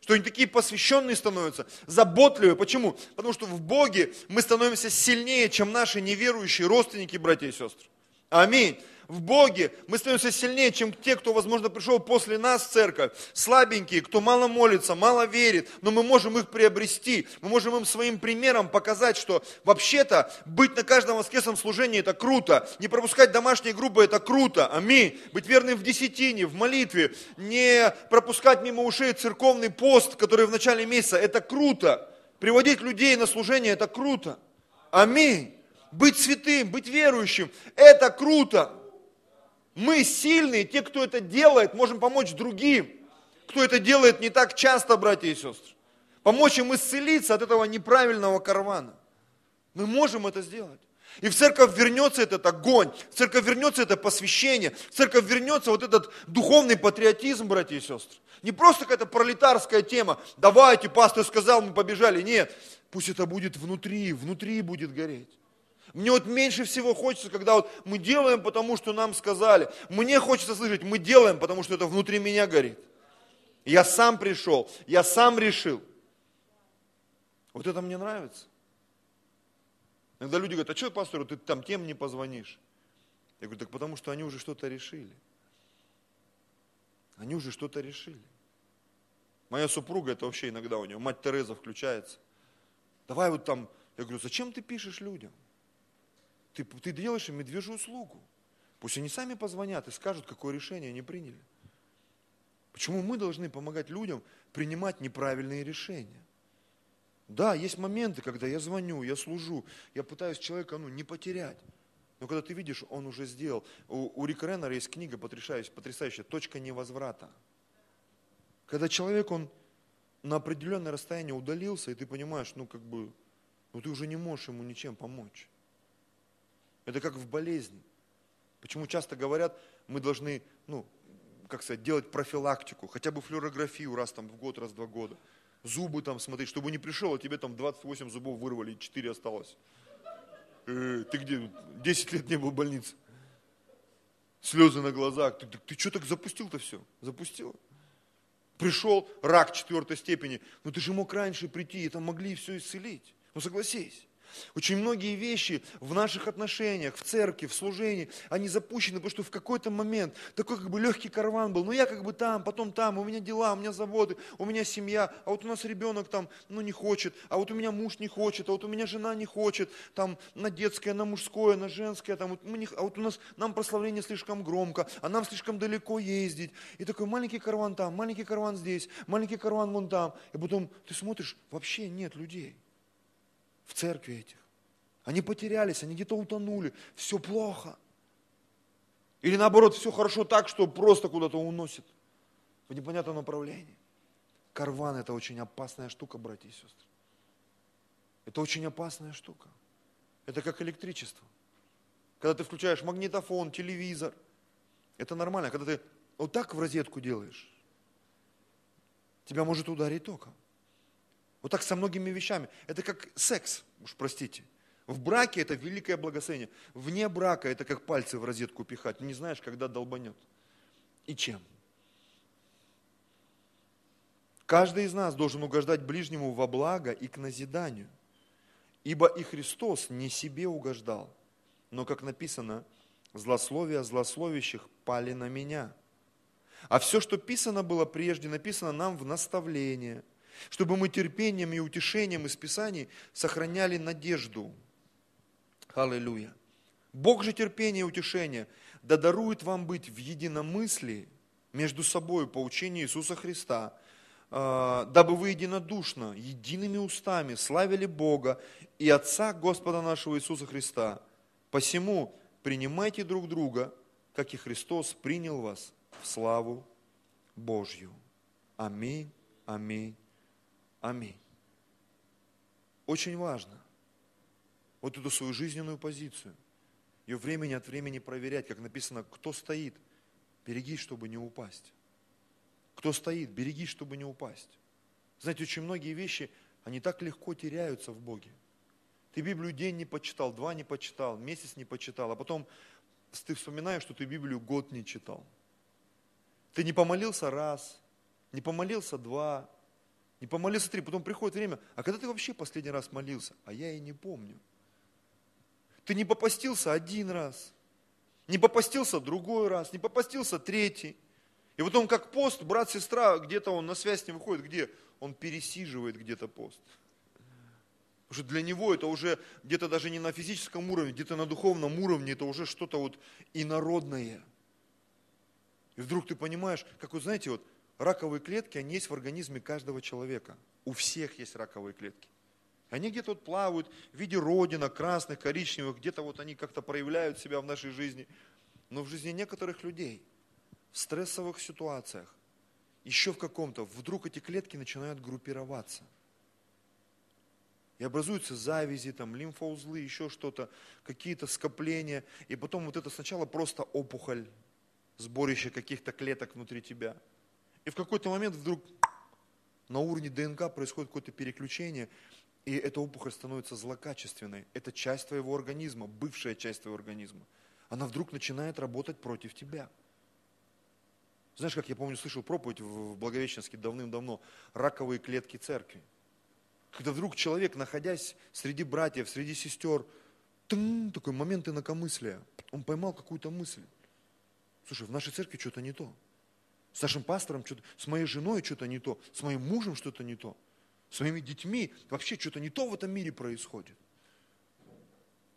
Что они такие посвященные становятся, заботливые. Почему? Потому что в Боге мы становимся сильнее, чем наши неверующие родственники, братья и сестры. Аминь в Боге мы становимся сильнее, чем те, кто, возможно, пришел после нас в церковь. Слабенькие, кто мало молится, мало верит, но мы можем их приобрести. Мы можем им своим примером показать, что вообще-то быть на каждом воскресном служении это круто. Не пропускать домашние группы это круто. Аминь. Быть верным в десятине, в молитве. Не пропускать мимо ушей церковный пост, который в начале месяца, это круто. Приводить людей на служение это круто. Аминь. Быть святым, быть верующим, это круто. Мы сильные, те, кто это делает, можем помочь другим, кто это делает не так часто, братья и сестры. Помочь им исцелиться от этого неправильного карвана. Мы можем это сделать. И в церковь вернется этот огонь, в церковь вернется это посвящение, в церковь вернется вот этот духовный патриотизм, братья и сестры. Не просто какая-то пролетарская тема, давайте, пастор сказал, мы побежали. Нет, пусть это будет внутри, внутри будет гореть. Мне вот меньше всего хочется, когда вот мы делаем, потому что нам сказали. Мне хочется слышать, мы делаем, потому что это внутри меня горит. Я сам пришел, я сам решил. Вот это мне нравится. Иногда люди говорят, а что, пастору, ты там тем не позвонишь? Я говорю, так потому что они уже что-то решили. Они уже что-то решили. Моя супруга, это вообще иногда у нее, мать Тереза включается. Давай вот там, я говорю, зачем ты пишешь людям? Ты, ты делаешь им медвежью услугу. Пусть они сами позвонят и скажут, какое решение они приняли. Почему мы должны помогать людям принимать неправильные решения? Да, есть моменты, когда я звоню, я служу, я пытаюсь человека ну, не потерять. Но когда ты видишь, он уже сделал. У, у Рика Реннера есть книга потрясающая, потрясающая «Точка невозврата». Когда человек, он на определенное расстояние удалился, и ты понимаешь, ну как бы, ну ты уже не можешь ему ничем помочь. Это как в болезни. Почему часто говорят, мы должны, ну, как сказать, делать профилактику, хотя бы флюорографию раз там в год, раз в два года. Зубы там смотреть, чтобы не пришел, а тебе там 28 зубов вырвали, и 4 осталось. Э, ты где? 10 лет не был в больнице. Слезы на глазах. Ты, ты, ты что так запустил-то все? Запустил? Пришел, рак четвертой степени. Ну ты же мог раньше прийти, и там могли все исцелить. Ну согласись. Очень многие вещи в наших отношениях, в церкви, в служении, они запущены, потому что в какой-то момент такой как бы легкий караван был. Ну я как бы там, потом там, у меня дела, у меня заводы, у меня семья, а вот у нас ребенок там, ну не хочет, а вот у меня муж не хочет, а вот у меня жена не хочет, там на детское, на мужское, на женское, там, вот мы не, а вот у нас, нам прославление слишком громко, а нам слишком далеко ездить. И такой маленький караван там, маленький караван здесь, маленький караван вон там. И потом ты смотришь, вообще нет людей в церкви этих. Они потерялись, они где-то утонули, все плохо. Или наоборот, все хорошо так, что просто куда-то уносит в непонятном направлении. Карван – это очень опасная штука, братья и сестры. Это очень опасная штука. Это как электричество. Когда ты включаешь магнитофон, телевизор, это нормально. Когда ты вот так в розетку делаешь, тебя может ударить током. Вот так со многими вещами. Это как секс, уж простите. В браке это великое благословение. Вне брака это как пальцы в розетку пихать. Не знаешь, когда долбанет. И чем. Каждый из нас должен угождать ближнему во благо и к назиданию. Ибо и Христос не себе угождал, но, как написано, злословия злословящих пали на меня. А все, что писано было прежде, написано нам в наставление – чтобы мы терпением и утешением из Писаний сохраняли надежду. Аллилуйя. Бог же терпения и утешения да дарует вам быть в единомыслии между собой по учению Иисуса Христа, а, дабы вы единодушно, едиными устами славили Бога и Отца Господа нашего Иисуса Христа. Посему принимайте друг друга, как и Христос принял вас в славу Божью. Аминь, аминь, Аминь. Очень важно вот эту свою жизненную позицию, ее времени от времени проверять, как написано, кто стоит, берегись, чтобы не упасть. Кто стоит, берегись, чтобы не упасть. Знаете, очень многие вещи, они так легко теряются в Боге. Ты Библию день не почитал, два не почитал, месяц не почитал, а потом ты вспоминаешь, что ты Библию год не читал. Ты не помолился раз, не помолился два, не помолился три, потом приходит время, а когда ты вообще последний раз молился? А я и не помню. Ты не попастился один раз, не попастился другой раз, не попастился третий. И вот он как пост, брат, сестра, где-то он на связь не выходит, где? Он пересиживает где-то пост. Потому что для него это уже где-то даже не на физическом уровне, где-то на духовном уровне, это уже что-то вот инородное. И вдруг ты понимаешь, как вот знаете, вот раковые клетки, они есть в организме каждого человека. У всех есть раковые клетки. Они где-то вот плавают в виде родинок, красных, коричневых, где-то вот они как-то проявляют себя в нашей жизни. Но в жизни некоторых людей, в стрессовых ситуациях, еще в каком-то, вдруг эти клетки начинают группироваться. И образуются завязи, там, лимфоузлы, еще что-то, какие-то скопления. И потом вот это сначала просто опухоль, сборище каких-то клеток внутри тебя – и в какой-то момент вдруг на уровне ДНК происходит какое-то переключение, и эта опухоль становится злокачественной. Это часть твоего организма, бывшая часть твоего организма. Она вдруг начинает работать против тебя. Знаешь, как я помню, слышал проповедь в Благовещенске давным-давно, раковые клетки церкви. Когда вдруг человек, находясь среди братьев, среди сестер, тын, такой момент инакомыслия, он поймал какую-то мысль. Слушай, в нашей церкви что-то не то. С нашим пастором что-то, с моей женой что-то не то, с моим мужем что-то не то, с моими детьми вообще что-то не то в этом мире происходит.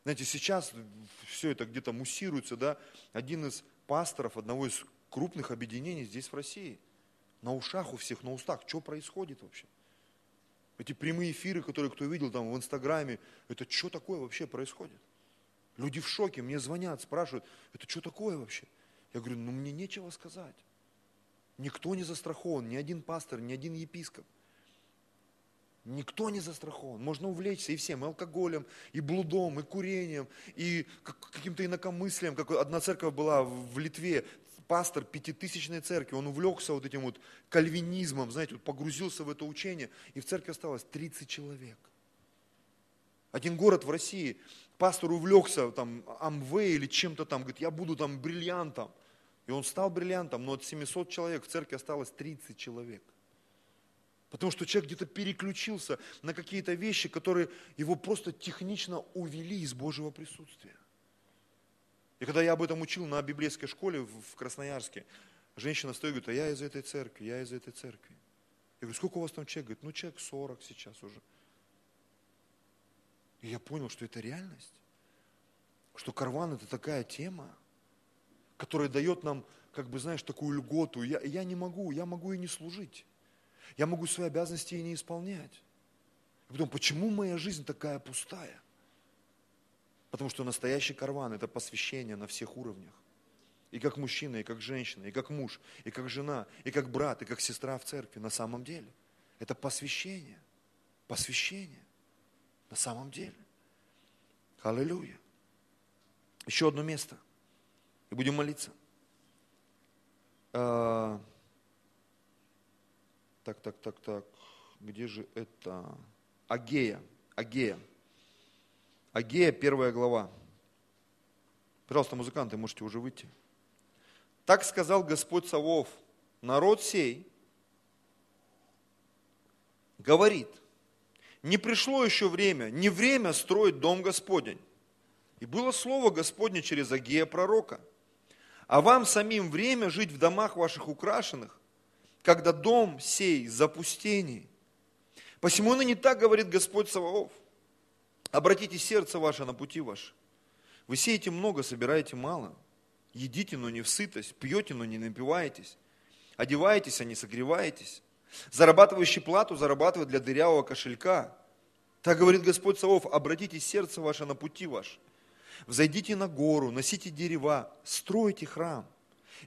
Знаете, сейчас все это где-то муссируется, да, один из пасторов одного из крупных объединений здесь в России, на ушах у всех, на устах, что происходит вообще? Эти прямые эфиры, которые кто видел там в Инстаграме, это что такое вообще происходит? Люди в шоке, мне звонят, спрашивают, это что такое вообще? Я говорю, ну мне нечего сказать. Никто не застрахован, ни один пастор, ни один епископ. Никто не застрахован. Можно увлечься и всем, и алкоголем, и блудом, и курением, и каким-то инакомыслием. Как одна церковь была в Литве, пастор пятитысячной церкви, он увлекся вот этим вот кальвинизмом, знаете, вот погрузился в это учение, и в церкви осталось 30 человек. Один город в России, пастор увлекся там Амвей или чем-то там, говорит, я буду там бриллиантом. И он стал бриллиантом, но от 700 человек в церкви осталось 30 человек. Потому что человек где-то переключился на какие-то вещи, которые его просто технично увели из Божьего присутствия. И когда я об этом учил на библейской школе в Красноярске, женщина стоит и говорит, а я из этой церкви, я из этой церкви. Я говорю, сколько у вас там человек? Говорит, ну человек 40 сейчас уже. И я понял, что это реальность. Что карван это такая тема, которая дает нам, как бы, знаешь, такую льготу. Я, я не могу, я могу и не служить. Я могу свои обязанности и не исполнять. И потом, почему моя жизнь такая пустая? Потому что настоящий карван – это посвящение на всех уровнях. И как мужчина, и как женщина, и как муж, и как жена, и как брат, и как сестра в церкви на самом деле. Это посвящение. Посвящение. На самом деле. Аллилуйя. Еще одно место. И будем молиться. А, так, так, так, так. Где же это? Агея. Агея. Агея, первая глава. Пожалуйста, музыканты, можете уже выйти. Так сказал Господь Савов, народ сей говорит, не пришло еще время, не время строить дом Господень. И было слово Господне через Агея пророка. А вам самим время жить в домах ваших украшенных, когда дом сей запустений. Посему ныне так говорит Господь Саваоф. Обратите сердце ваше на пути ваши. Вы сеете много, собираете мало. Едите, но не в сытость, пьете, но не напиваетесь. Одеваетесь, а не согреваетесь. Зарабатывающий плату зарабатывает для дырявого кошелька. Так говорит Господь Савов, обратите сердце ваше на пути ваш. Взойдите на гору, носите дерева, стройте храм.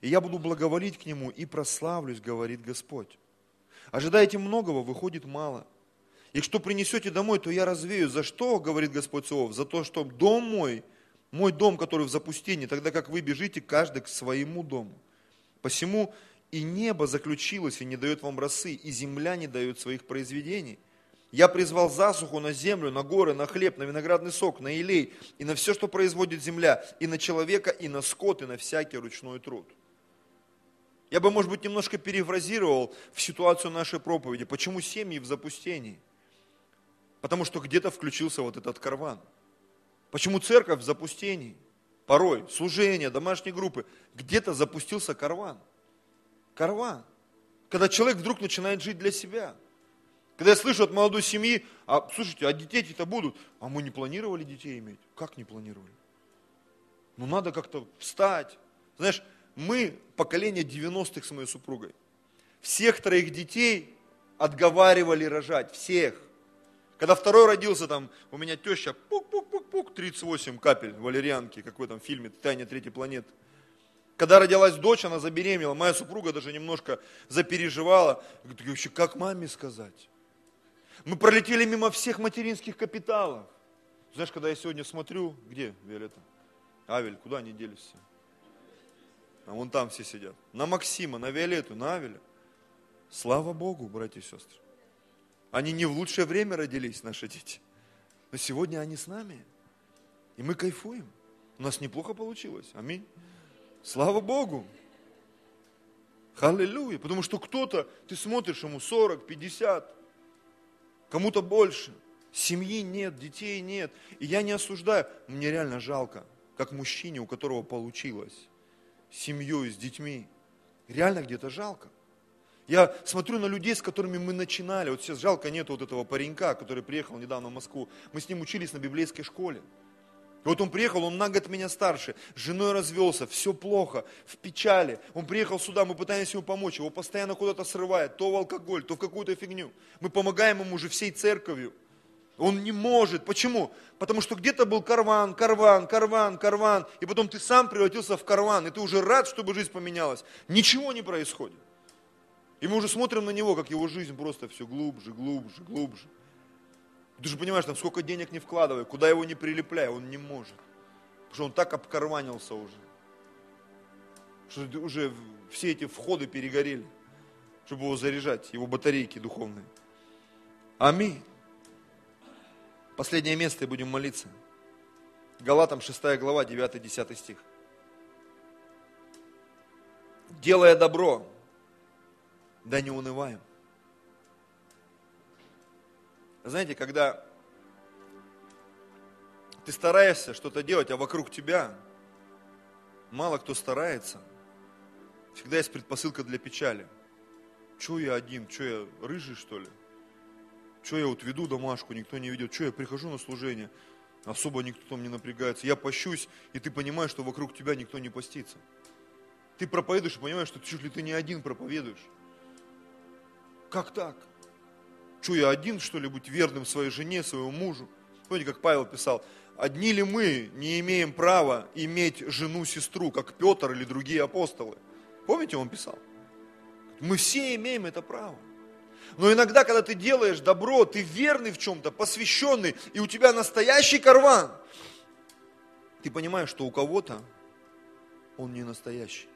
И я буду благоволить к нему и прославлюсь, говорит Господь. Ожидаете многого, выходит мало – и что принесете домой, то я развею. За что, говорит Господь Савов? За то, что дом мой, мой дом, который в запустении, тогда как вы бежите каждый к своему дому. Посему и небо заключилось и не дает вам росы, и земля не дает своих произведений. Я призвал засуху на землю, на горы, на хлеб, на виноградный сок, на илей, и на все, что производит земля, и на человека, и на скот, и на всякий ручной труд. Я бы, может быть, немножко перефразировал в ситуацию нашей проповеди. Почему семьи в запустении? Потому что где-то включился вот этот карван. Почему церковь в запустении? Порой служение, домашние группы. Где-то запустился карван. Карван. Когда человек вдруг начинает жить для себя. Когда я слышу от молодой семьи, а слушайте, а детей-то будут. А мы не планировали детей иметь. Как не планировали? Ну надо как-то встать. Знаешь, мы поколение 90-х с моей супругой. Всех троих детей отговаривали рожать. Всех. Когда второй родился, там, у меня теща, пук-пук-пук-пук, 38 капель валерьянки, какой там фильме «Тайна третьей планеты». Когда родилась дочь, она забеременела, моя супруга даже немножко запереживала. Говорит, вообще, как маме сказать? Мы пролетели мимо всех материнских капиталов. Знаешь, когда я сегодня смотрю, где Виолетта? Авель, куда они делись все? А вон там все сидят. На Максима, на Виолетту, на Авеля. Слава Богу, братья и сестры. Они не в лучшее время родились, наши дети. Но сегодня они с нами. И мы кайфуем. У нас неплохо получилось. Аминь. Слава Богу. Аллилуйя. Потому что кто-то, ты смотришь ему 40, 50, кому-то больше. Семьи нет, детей нет. И я не осуждаю. Мне реально жалко, как мужчине, у которого получилось. Семьей, с детьми. Реально где-то жалко. Я смотрю на людей, с которыми мы начинали. Вот сейчас жалко нет вот этого паренька, который приехал недавно в Москву. Мы с ним учились на библейской школе. И вот он приехал, он на год меня старше, с женой развелся, все плохо, в печали. Он приехал сюда, мы пытаемся ему помочь, его постоянно куда-то срывает, то в алкоголь, то в какую-то фигню. Мы помогаем ему уже всей церковью. Он не может. Почему? Потому что где-то был карван, карван, карван, карван, и потом ты сам превратился в карван, и ты уже рад, чтобы жизнь поменялась. Ничего не происходит. И мы уже смотрим на него, как его жизнь просто все глубже, глубже, глубже. Ты же понимаешь, там сколько денег не вкладывай, куда его не прилепляй, он не может. Потому что он так обкарванился уже. Что уже все эти входы перегорели, чтобы его заряжать, его батарейки духовные. Аминь. Последнее место и будем молиться. Галатам 6 глава, 9-10 стих. Делая добро, да не унываем. Знаете, когда ты стараешься что-то делать, а вокруг тебя мало кто старается, всегда есть предпосылка для печали. Че я один, че я рыжий что ли? Че я вот веду домашку, никто не ведет, че я прихожу на служение, особо никто там не напрягается, я пощусь, и ты понимаешь, что вокруг тебя никто не постится. Ты проповедуешь и понимаешь, что чуть ли ты не один проповедуешь. Как так? Что я один, что ли, быть верным своей жене, своему мужу? Помните, как Павел писал, одни ли мы не имеем права иметь жену-сестру, как Петр или другие апостолы? Помните, он писал? Мы все имеем это право. Но иногда, когда ты делаешь добро, ты верный в чем-то, посвященный, и у тебя настоящий карван, ты понимаешь, что у кого-то он не настоящий.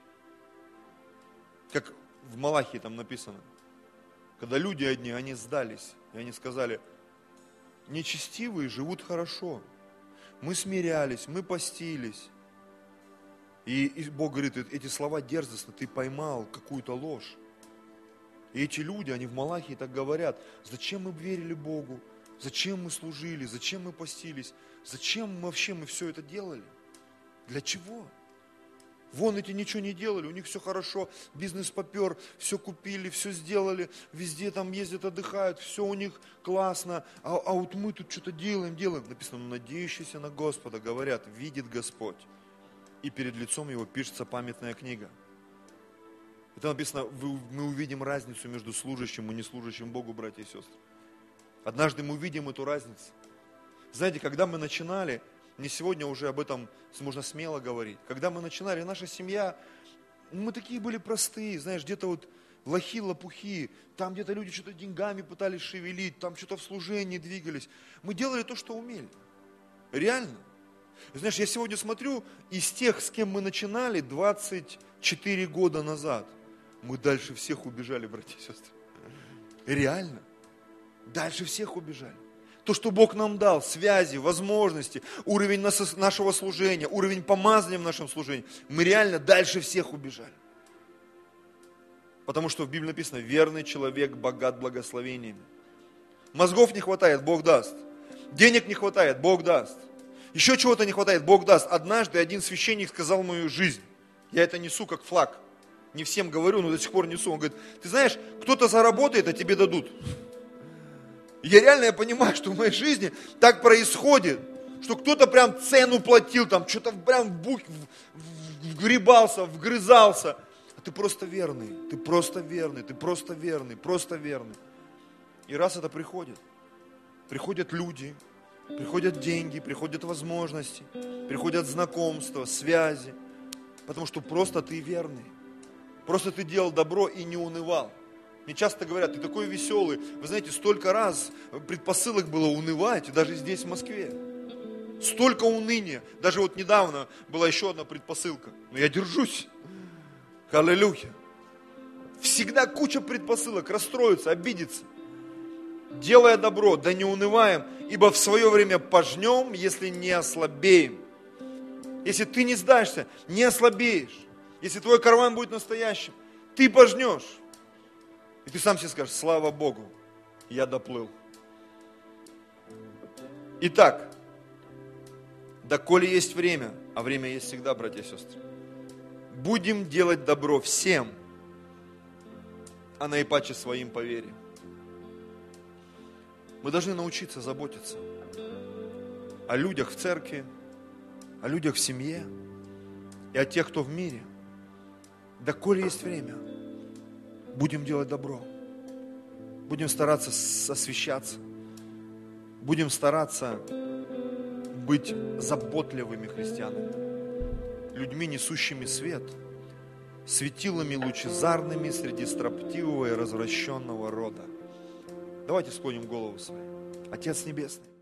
Как в Малахии там написано – когда люди одни, они сдались, и они сказали, нечестивые живут хорошо. Мы смирялись, мы постились. И, и Бог говорит, эти слова дерзостно, ты поймал какую-то ложь. И эти люди, они в Малахии так говорят, зачем мы верили Богу, зачем мы служили, зачем мы постились, зачем мы вообще мы все это делали, для чего? Вон эти ничего не делали, у них все хорошо, бизнес попер, все купили, все сделали, везде там ездят, отдыхают, все у них классно, а, а вот мы тут что-то делаем, делаем. Написано, надеющийся на Господа, говорят, видит Господь. И перед лицом его пишется памятная книга. Это написано, мы увидим разницу между служащим и неслужащим Богу, братья и сестры. Однажды мы увидим эту разницу. Знаете, когда мы начинали, мне сегодня уже об этом можно смело говорить. Когда мы начинали, наша семья, мы такие были простые, знаешь, где-то вот лохи, лопухи, там где-то люди что-то деньгами пытались шевелить, там что-то в служении двигались. Мы делали то, что умели. Реально. Знаешь, я сегодня смотрю, из тех, с кем мы начинали 24 года назад, мы дальше всех убежали, братья и сестры. Реально. Дальше всех убежали. То, что Бог нам дал, связи, возможности, уровень нашего служения, уровень помазания в нашем служении, мы реально дальше всех убежали. Потому что в Библии написано, верный человек богат благословениями. Мозгов не хватает, Бог даст. Денег не хватает, Бог даст. Еще чего-то не хватает, Бог даст. Однажды один священник сказал мою жизнь. Я это несу как флаг. Не всем говорю, но до сих пор несу. Он говорит, ты знаешь, кто-то заработает, а тебе дадут. Я реально я понимаю, что в моей жизни так происходит, что кто-то прям цену платил, там что-то прям бух, вгребался, вгрызался. А ты просто верный, ты просто верный, ты просто верный, просто верный. И раз это приходит, приходят люди, приходят деньги, приходят возможности, приходят знакомства, связи, потому что просто ты верный. Просто ты делал добро и не унывал. Мне часто говорят, ты такой веселый. Вы знаете, столько раз предпосылок было унывать, даже здесь, в Москве. Столько уныния. Даже вот недавно была еще одна предпосылка. Но я держусь. Аллилуйя. Всегда куча предпосылок, расстроиться, обидеться. Делая добро, да не унываем, ибо в свое время пожнем, если не ослабеем. Если ты не сдашься, не ослабеешь. Если твой карман будет настоящим, ты пожнешь. И ты сам себе скажешь, слава Богу, я доплыл. Итак, доколе есть время, а время есть всегда, братья и сестры, будем делать добро всем, а наипаче своим по вере. Мы должны научиться заботиться о людях в церкви, о людях в семье и о тех, кто в мире. Доколе есть время – Будем делать добро. Будем стараться освещаться. Будем стараться быть заботливыми христианами. Людьми, несущими свет. Светилами лучезарными среди строптивого и развращенного рода. Давайте склоним голову свои. Отец Небесный.